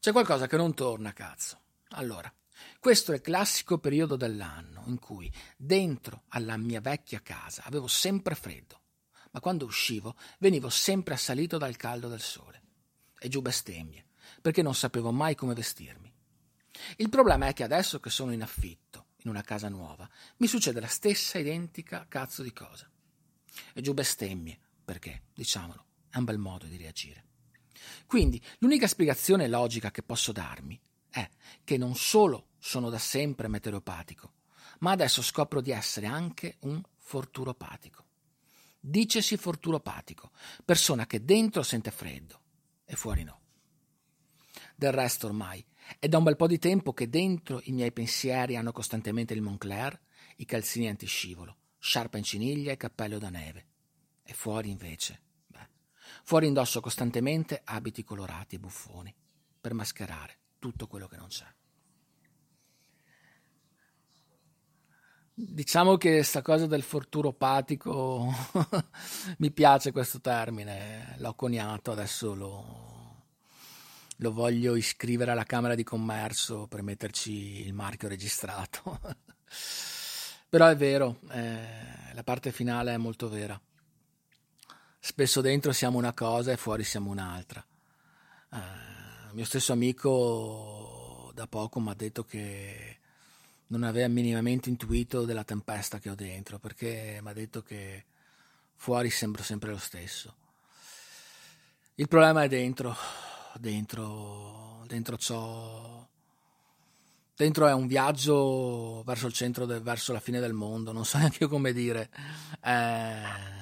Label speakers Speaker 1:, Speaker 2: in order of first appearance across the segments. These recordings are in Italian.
Speaker 1: C'è qualcosa che non torna, cazzo. Allora, questo è il classico periodo dell'anno in cui dentro alla mia vecchia casa avevo sempre freddo, ma quando uscivo venivo sempre assalito dal caldo del sole. E giù bestemmie, perché non sapevo mai come vestirmi. Il problema è che adesso che sono in affitto, in una casa nuova, mi succede la stessa identica cazzo di cosa. E giù bestemmie, perché, diciamolo, è un bel modo di reagire. Quindi l'unica spiegazione logica che posso darmi è che non solo sono da sempre meteoropatico, ma adesso scopro di essere anche un forturopatico. Dicesi forturopatico, persona che dentro sente freddo e fuori no. Del resto ormai è da un bel po' di tempo che dentro i miei pensieri hanno costantemente il Moncler, i calzini antiscivolo, sciarpa in ciniglia e cappello da neve. E fuori invece Fuori indosso costantemente abiti colorati e buffoni per mascherare tutto quello che non c'è. Diciamo che sta cosa del forturopatico mi piace questo termine, l'ho coniato, adesso lo, lo voglio iscrivere alla Camera di Commercio per metterci il marchio registrato. Però è vero, eh, la parte finale è molto vera spesso dentro siamo una cosa e fuori siamo un'altra. Il mio stesso amico da poco mi ha detto che non aveva minimamente intuito della tempesta che ho dentro, perché mi ha detto che fuori sembro sempre lo stesso. Il problema è dentro, dentro, dentro ciò. Dentro è un viaggio verso il centro, de, verso la fine del mondo, non so neanche come dire. Eh,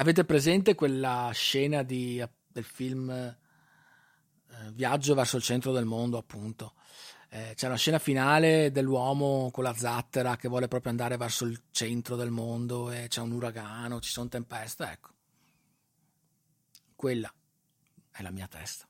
Speaker 1: Avete presente quella scena di, del film eh, Viaggio verso il centro del mondo, appunto? Eh, c'è una scena finale dell'uomo con la zattera che vuole proprio andare verso il centro del mondo e c'è un uragano, ci sono tempeste, ecco. Quella è la mia testa.